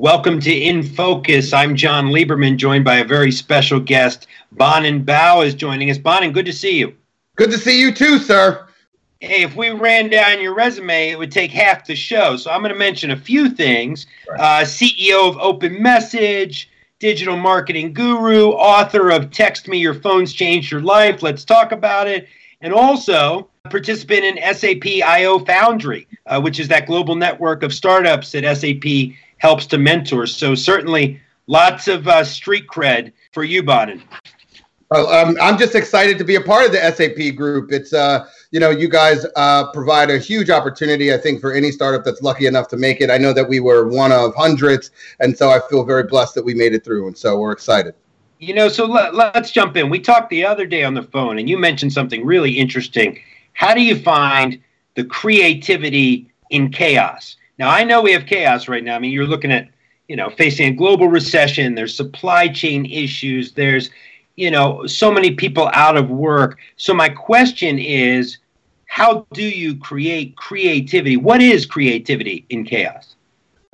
Welcome to In Focus. I'm John Lieberman, joined by a very special guest. Bonin Bough is joining us. Bonin, good to see you. Good to see you too, sir. Hey, if we ran down your resume, it would take half the show. So I'm going to mention a few things. Uh, CEO of Open Message, digital marketing guru, author of Text Me Your Phone's Changed Your Life. Let's talk about it. And also participant in SAP IO Foundry, uh, which is that global network of startups that SAP helps to mentor. So certainly lots of uh, street cred for you, Bonin. um, I'm just excited to be a part of the SAP group. It's, uh, you know, you guys uh, provide a huge opportunity, I think, for any startup that's lucky enough to make it. I know that we were one of hundreds, and so I feel very blessed that we made it through, and so we're excited. You know, so let, let's jump in. We talked the other day on the phone, and you mentioned something really interesting. How do you find the creativity in chaos? Now, I know we have chaos right now. I mean, you're looking at, you know, facing a global recession, there's supply chain issues, there's, you know, so many people out of work. So, my question is how do you create creativity? What is creativity in chaos?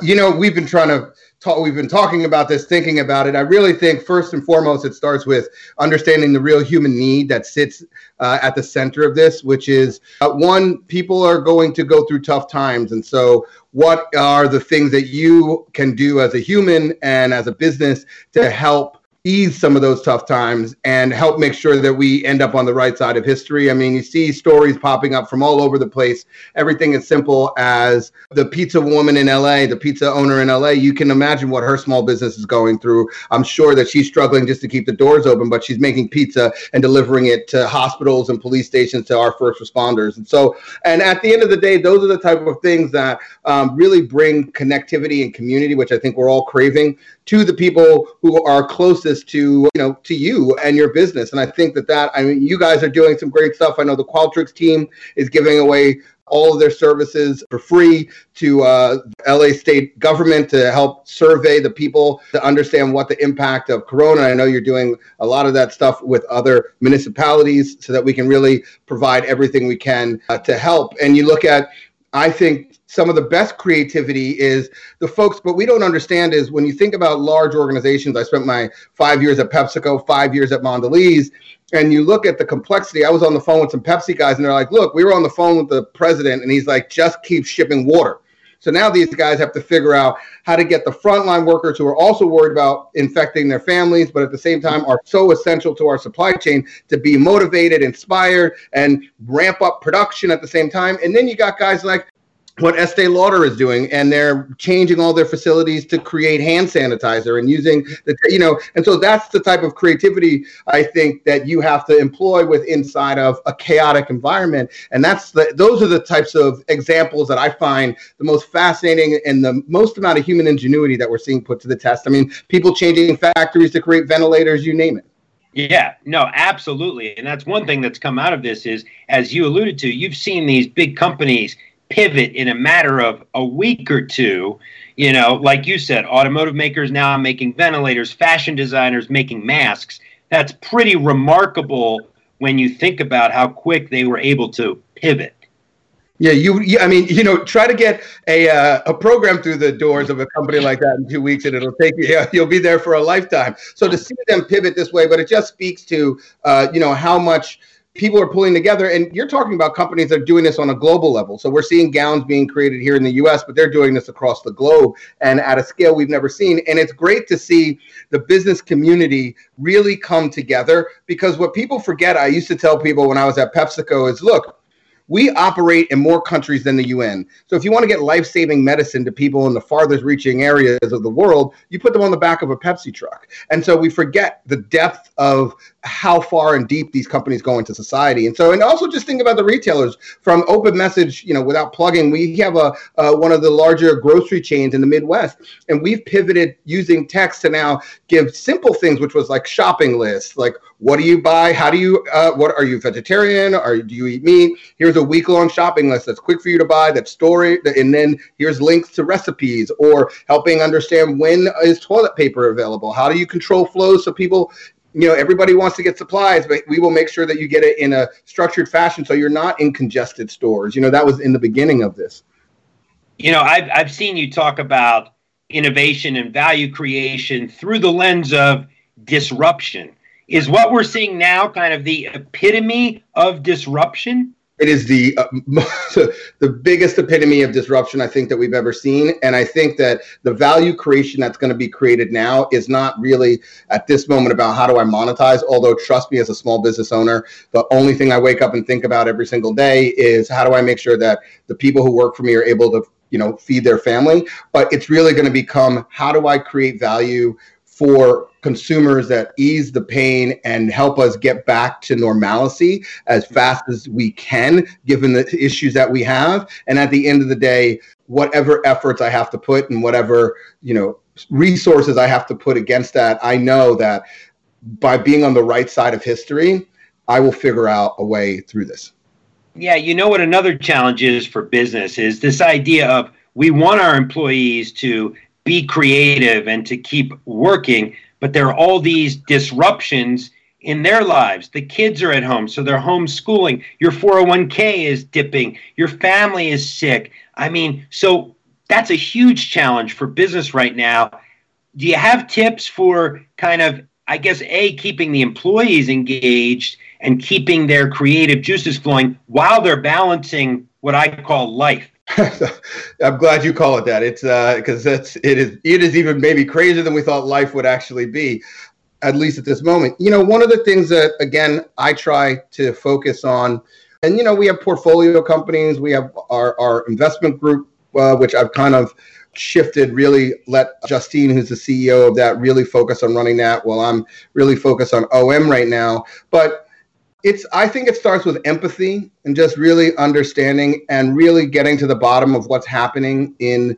You know, we've been trying to talk, we've been talking about this, thinking about it. I really think first and foremost, it starts with understanding the real human need that sits uh, at the center of this, which is uh, one, people are going to go through tough times. And so, what are the things that you can do as a human and as a business to help ease some of those tough times and help make sure that we end up on the right side of history. I mean, you see stories popping up from all over the place. Everything as simple as the pizza woman in LA, the pizza owner in LA. You can imagine what her small business is going through. I'm sure that she's struggling just to keep the doors open, but she's making pizza and delivering it to hospitals and police stations to our first responders. And so, and at the end of the day, those are the type of things that um, really bring connectivity and community, which I think we're all craving to the people who are closest to you know to you and your business. And I think that that I mean you guys are doing some great stuff. I know the Qualtrics team is giving away all of their services for free to uh, LA state government to help survey the people to understand what the impact of Corona. I know you're doing a lot of that stuff with other municipalities so that we can really provide everything we can uh, to help. And you look at, I think some of the best creativity is the folks, but we don't understand is when you think about large organizations. I spent my five years at PepsiCo, five years at Mondelez, and you look at the complexity. I was on the phone with some Pepsi guys, and they're like, "Look, we were on the phone with the president, and he's like, just keep shipping water." So now these guys have to figure out how to get the frontline workers who are also worried about infecting their families, but at the same time are so essential to our supply chain to be motivated, inspired, and ramp up production at the same time. And then you got guys like what Estee Lauder is doing, and they're changing all their facilities to create hand sanitizer and using the, you know, and so that's the type of creativity I think that you have to employ with inside of a chaotic environment, and that's the those are the types of examples that I find the most fascinating and the most amount of human ingenuity that we're seeing put to the test. I mean, people changing factories to create ventilators, you name it. Yeah, no, absolutely. And that's one thing that's come out of this is, as you alluded to, you've seen these big companies pivot in a matter of a week or two. You know, like you said, automotive makers now making ventilators, fashion designers making masks. That's pretty remarkable when you think about how quick they were able to pivot. Yeah, you, I mean, you know, try to get a uh, a program through the doors of a company like that in two weeks, and it'll take you. You'll be there for a lifetime. So to see them pivot this way, but it just speaks to, uh, you know, how much people are pulling together and you're talking about companies that are doing this on a global level. So we're seeing gowns being created here in the us but they're doing this across the globe and at a scale we've never seen. And it's great to see the business community really come together because what people forget i used to tell people when i was at pepsico is look we operate in more countries than the UN. So if you want to get life-saving medicine to people in the farthest reaching areas of the world, you put them on the back of a Pepsi truck. And so we forget the depth of how far and deep these companies go into society. And so, and also just think about the retailers from Open Message, you know, without plugging, we have a one of the larger grocery chains in the Midwest, and we've pivoted using text to now give simple things, which was like shopping lists, like what do you buy? How do you, uh, what are you vegetarian? Or do you eat meat? Here's a week long shopping list that's quick for you to buy, that's story, and then here's links to recipes or helping understand when is toilet paper available. How do you control flows so people you know everybody wants to get supplies but we will make sure that you get it in a structured fashion so you're not in congested stores you know that was in the beginning of this you know i've, I've seen you talk about innovation and value creation through the lens of disruption. Is what we're seeing now kind of the epitome of disruption? It is the uh, the biggest epitome of disruption I think that we've ever seen, and I think that the value creation that's going to be created now is not really at this moment about how do I monetize. Although, trust me, as a small business owner, the only thing I wake up and think about every single day is how do I make sure that the people who work for me are able to you know feed their family. But it's really going to become how do I create value for consumers that ease the pain and help us get back to normalcy as fast as we can, given the issues that we have. And at the end of the day, whatever efforts I have to put and whatever, you know, resources I have to put against that, I know that by being on the right side of history, I will figure out a way through this. Yeah, you know what another challenge is for business is this idea of we want our employees to be creative and to keep working, but there are all these disruptions in their lives. The kids are at home, so they're homeschooling. Your 401k is dipping. Your family is sick. I mean, so that's a huge challenge for business right now. Do you have tips for kind of, I guess, A, keeping the employees engaged and keeping their creative juices flowing while they're balancing what I call life? I'm glad you call it that. It's because uh, that's it is it is even maybe crazier than we thought life would actually be, at least at this moment. You know, one of the things that again I try to focus on, and you know, we have portfolio companies, we have our our investment group, uh, which I've kind of shifted really let justine who's the ceo of that really focus on running that while i'm really focused on om right now but it's i think it starts with empathy and just really understanding and really getting to the bottom of what's happening in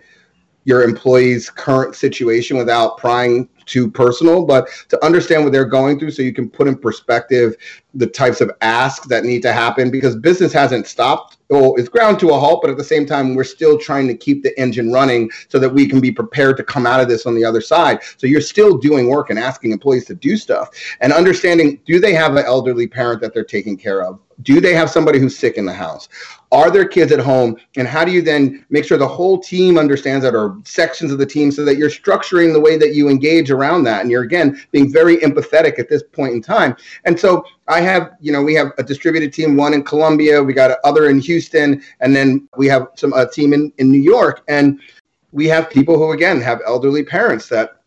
your employee's current situation without prying too personal, but to understand what they're going through so you can put in perspective the types of asks that need to happen because business hasn't stopped. Well, it's ground to a halt, but at the same time, we're still trying to keep the engine running so that we can be prepared to come out of this on the other side. So you're still doing work and asking employees to do stuff and understanding do they have an elderly parent that they're taking care of? Do they have somebody who's sick in the house? Are there kids at home? And how do you then make sure the whole team understands that or sections of the team so that you're structuring the way that you engage around that? And you're, again, being very empathetic at this point in time. And so I have, you know, we have a distributed team, one in Columbia, we got other in Houston, and then we have some a team in, in New York. And we have people who, again, have elderly parents that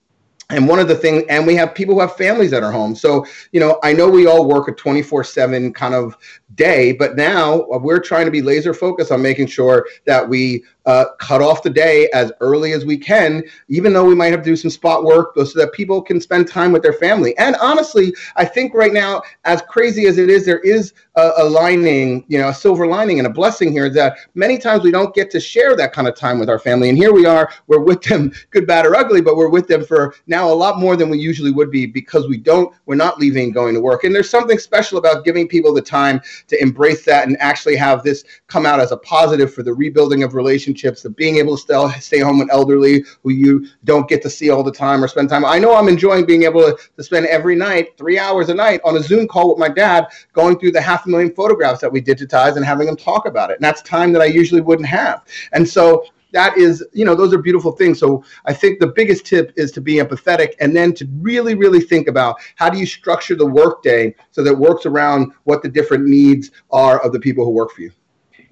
and one of the things and we have people who have families that are home so you know i know we all work a 24 7 kind of day but now we're trying to be laser focused on making sure that we uh, cut off the day as early as we can, even though we might have to do some spot work so that people can spend time with their family. And honestly, I think right now, as crazy as it is, there is a, a lining, you know, a silver lining and a blessing here that many times we don't get to share that kind of time with our family. And here we are, we're with them, good, bad, or ugly, but we're with them for now a lot more than we usually would be because we don't, we're not leaving going to work. And there's something special about giving people the time to embrace that and actually have this come out as a positive for the rebuilding of relationships of being able to stay, stay home with elderly who you don't get to see all the time or spend time. I know I'm enjoying being able to, spend every night, three hours a night, on a Zoom call with my dad, going through the half a million photographs that we digitize and having him talk about it. And that's time that I usually wouldn't have. And so that is, you know, those are beautiful things. So I think the biggest tip is to be empathetic and then to really, really think about how do you structure the workday so that works around what the different needs are of the people who work for you.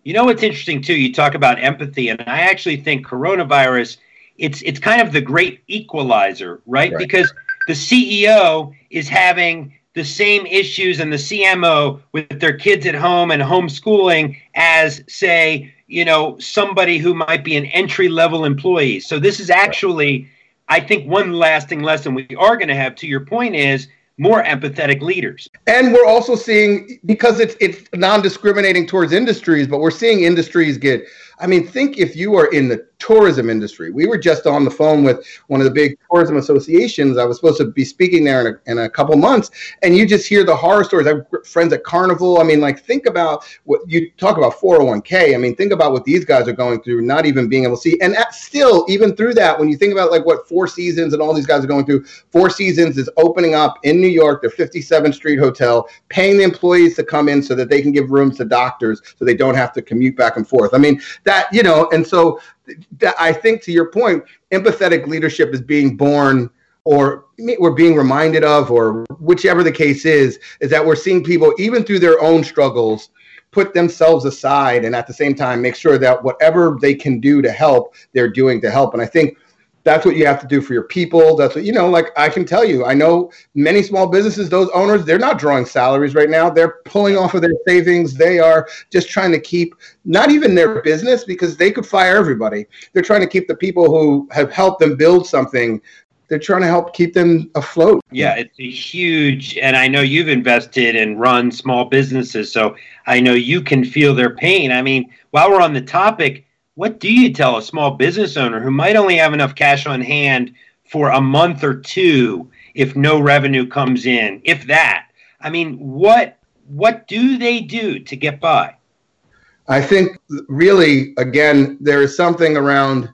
You know what's interesting too? You talk about empathy, and I actually think coronavirus it's it's kind of the great equalizer, right? right? Because the CEO is having the same issues and the CMO with their kids at home and homeschooling as say, you know, somebody who might be an entry level employee. So this is actually I think one lasting lesson we are going to have to your point is more empathetic leaders. And we're also seeing because it's it's non-discriminating towards industries, but we're seeing industries get I mean, think if you are in the tourism industry. We were just on the phone with one of the big tourism associations. I was supposed to be speaking there in a, in a couple months, and you just hear the horror stories. I have friends at Carnival. I mean, like, think about what you talk about 401k. I mean, think about what these guys are going through, not even being able to see. And still, even through that, when you think about like what Four Seasons and all these guys are going through, Four Seasons is opening up in New York, their 57th Street Hotel, paying the employees to come in so that they can give rooms to doctors so they don't have to commute back and forth. I mean, that you know and so that i think to your point empathetic leadership is being born or we're being reminded of or whichever the case is is that we're seeing people even through their own struggles put themselves aside and at the same time make sure that whatever they can do to help they're doing to help. And i think that's what you have to do for your people. That's what you know like i can tell you i know many small businesses those owners they're not drawing salaries right now. They're pulling off of their savings. They are just trying to keep not even their business because they could fire everybody. They're trying to keep the people who have helped them build something. They're trying to help keep them afloat. Yeah, it's a huge, and I know you've invested and run small businesses, so I know you can feel their pain. I mean, while we're on the topic, what do you tell a small business owner who might only have enough cash on hand for a month or two if no revenue comes in, if that? I mean, what what do they do to get by? I think really again there is something around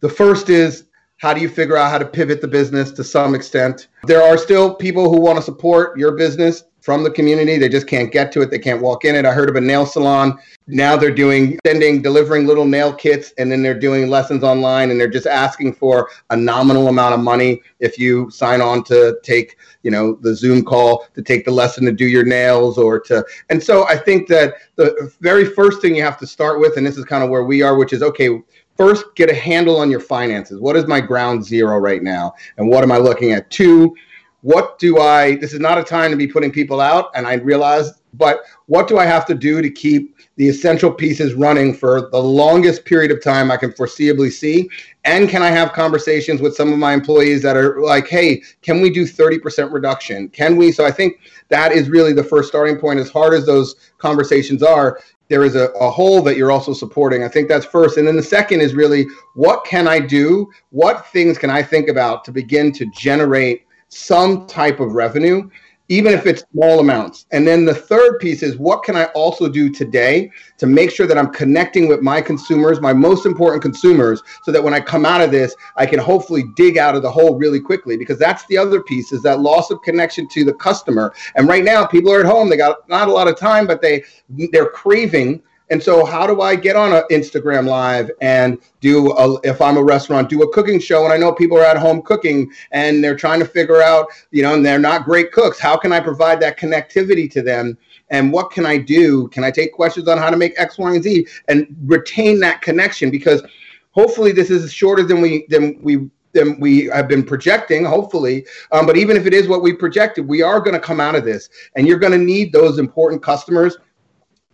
the first is how do you figure out how to pivot the business to some extent? There are still people who want to support your business from the community. They just can't get to it. They can't walk in it. I heard of a nail salon. Now they're doing sending, delivering little nail kits, and then they're doing lessons online, and they're just asking for a nominal amount of money if you sign on to take, you know, the Zoom call to take the lesson to do your nails or to. And so I think that the very first thing you have to start with, and this is kind of where we are, which is okay first get a handle on your finances. What is my ground zero right now? And what am I looking at? Two, what do I, this is not a time to be putting people out, and I realize, but what do I have to do to keep the essential pieces running for the longest period of time I can foreseeably see? And can I have conversations with some of my employees that are like, hey, can we do 30% reduction? Can we? So I think that is really the first starting point. As hard as those conversations are, there is a, a that you're also supporting. I think that's first. And then the second is really what can I do? What things can I think about to begin to generate some type of revenue? even if it's small amounts. And then the third piece is what can I also do today to make sure that I'm connecting with my consumers, my most important consumers, so that when I come out of this, I can hopefully dig out of the hole really quickly. Because that's the other piece is that loss of connection to the customer. And right now, people are at home; they got not a lot of time, but they they're craving and so, how do I get on an Instagram live and do a, if I'm a restaurant, do a cooking show? And I know people are at home cooking and they're trying to figure out, you know, and they're not great cooks. How can I provide that connectivity to them? And what can I do? Can I take questions on how to make X, Y, and Z and retain that connection? Because hopefully, this is shorter than we than we than we have been projecting, hopefully. Um, but even if it is what we projected, we are going to come out of this, and you're going to need those important customers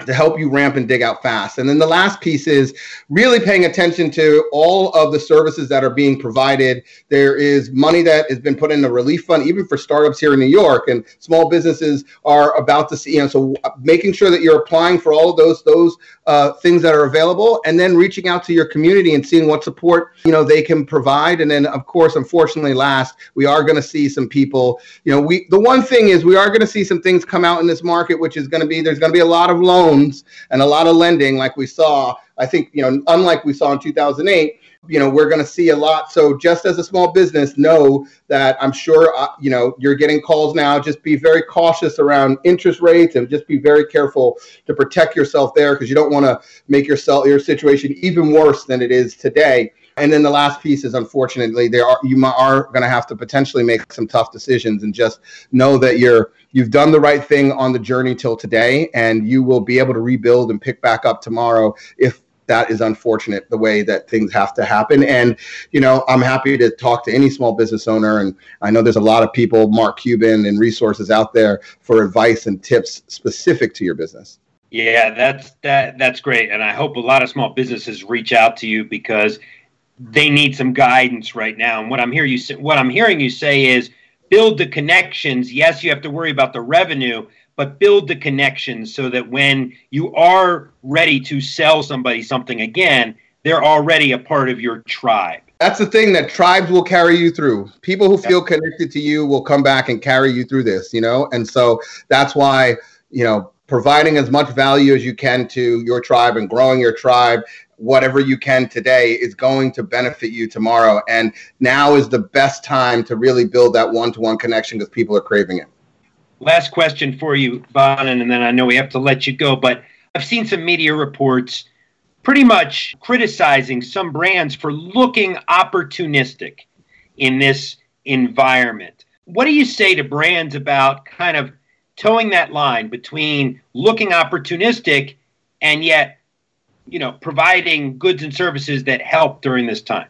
to help you ramp and dig out fast. And then the last piece is really paying attention to all of the services that are being provided. There is money that has been put in the relief fund, even for startups here in New York, and small businesses are about to see. You know, so uh, making sure that you're applying for all of those those uh, things that are available, and then reaching out to your community and seeing what support you know they can provide. And then, of course, unfortunately, last we are going to see some people. You know, we the one thing is we are going to see some things come out in this market, which is going to be there's going to be a lot of loans and a lot of lending like we saw. I think, you know, unlike we saw in 2008, you know, we're going to see a lot. So just as a small business, know that I'm sure, uh, you know, you're getting calls now. Just be very cautious around interest rates and just be very careful to protect yourself there because you don't want to make yourself your situation even worse than it is today. And then the last piece is unfortunately there are you are going to have to potentially make some tough decisions and just know that you're you've done the right thing on the journey till today and you will be able to rebuild and pick back up tomorrow if that is unfortunate the way that things have to happen and you know i'm happy to talk to any small business owner and i know there's a lot of people mark cuban and resources out there for advice and tips specific to your business yeah that's that that's great and i hope a lot of small businesses reach out to you because they need some guidance right now. And what I'm hearing you what I'm hearing you say is build the connections. Yes, you have to worry about the revenue, but build the connections so that when you are ready to sell somebody something again, they're already a part of your tribe. That's the thing that tribes will carry you through. People who feel connected to you will come back and carry you through this, you know? And so that's why, you know, providing as much value as you can to your tribe and growing your tribe whatever you can today is going to benefit you tomorrow. And now is the best time to really build that one to one connection because people are craving it. Last question for you, Bonin, and then I know we have to let you go. But I've seen some media reports pretty much criticizing some brands for looking opportunistic in this environment. What do you say to brands about kind of towing that line between looking opportunistic and yet, you know, providing goods and services that help during this time?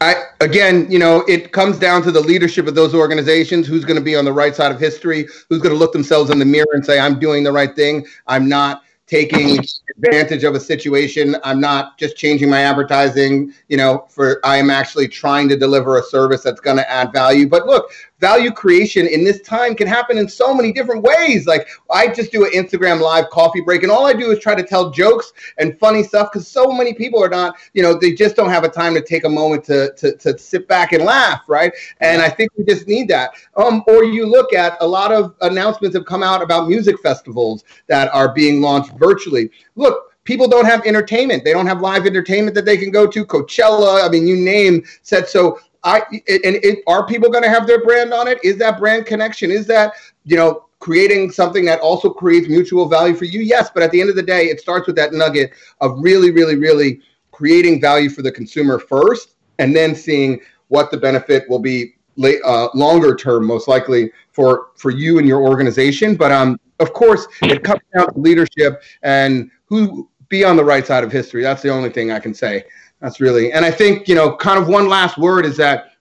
I, again, you know, it comes down to the leadership of those organizations. Who's going to be on the right side of history? Who's going to look themselves in the mirror and say, "I'm doing the right thing. I'm not taking advantage of a situation. I'm not just changing my advertising, you know, for I am actually trying to deliver a service that's going to add value. But look, value creation in this time can happen in so many different ways. Like I just do an Instagram live coffee break, and all I do is try to tell jokes and funny stuff because so many people are not, you know, they just don't have a time to take a moment to, to, to sit back and laugh, right? And I think we just need that. Um, or you look at a lot of announcements have come out about music festivals that are being launched virtually. Look, people don't have entertainment. They don't have live entertainment that they can go to. Coachella, I mean, you name said so. I and are people going to have their brand on it? Is that brand connection? Is that you know creating something that also creates mutual value for you? Yes, but at the end of the day, it starts with that nugget of really, really, really creating value for the consumer first, and then seeing what the benefit will be late, uh, longer term, most likely for for you and your organization. But um, of course, it comes down to leadership and who be on the right side of history. That's the only thing I can say. That's really, and I think, you know, kind of one last word is that,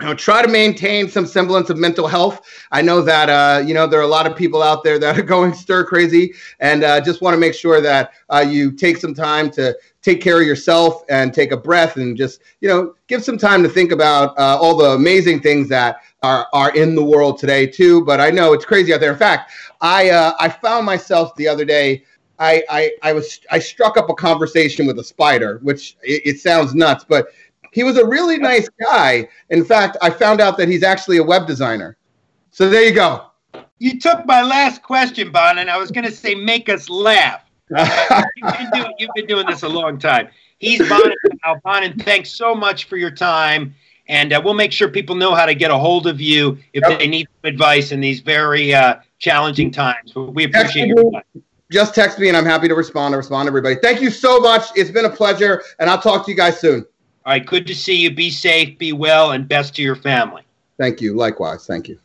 you know, try to maintain some semblance of mental health. I know that, uh, you know, there are a lot of people out there that are going stir crazy and uh, just want to make sure that uh, you take some time to take care of yourself and take a breath and just, you know, give some time to think about uh, all the amazing things that are, are in the world today too. But I know it's crazy out there. In fact, I, uh, I found myself the other day I, I, I was I struck up a conversation with a spider, which it, it, sounds nuts, but he was a really nice guy. In fact, I found out that he's actually a web designer. So there you go. You took my last question, Bon, and I was going to say make us laugh. you've, been doing, you've, been doing, this a long time. He's Bon and Bon, thanks so much for your time. And uh, we'll make sure people know how to get a hold of you if yep. they need advice in these very uh, challenging times. We appreciate your time just text me and I'm happy to respond. to respond to everybody. Thank you so much. It's been a pleasure, and I'll talk to you guys soon. All right. Good to see you. Be safe, be well, and best to your family. Thank you. Likewise. Thank you.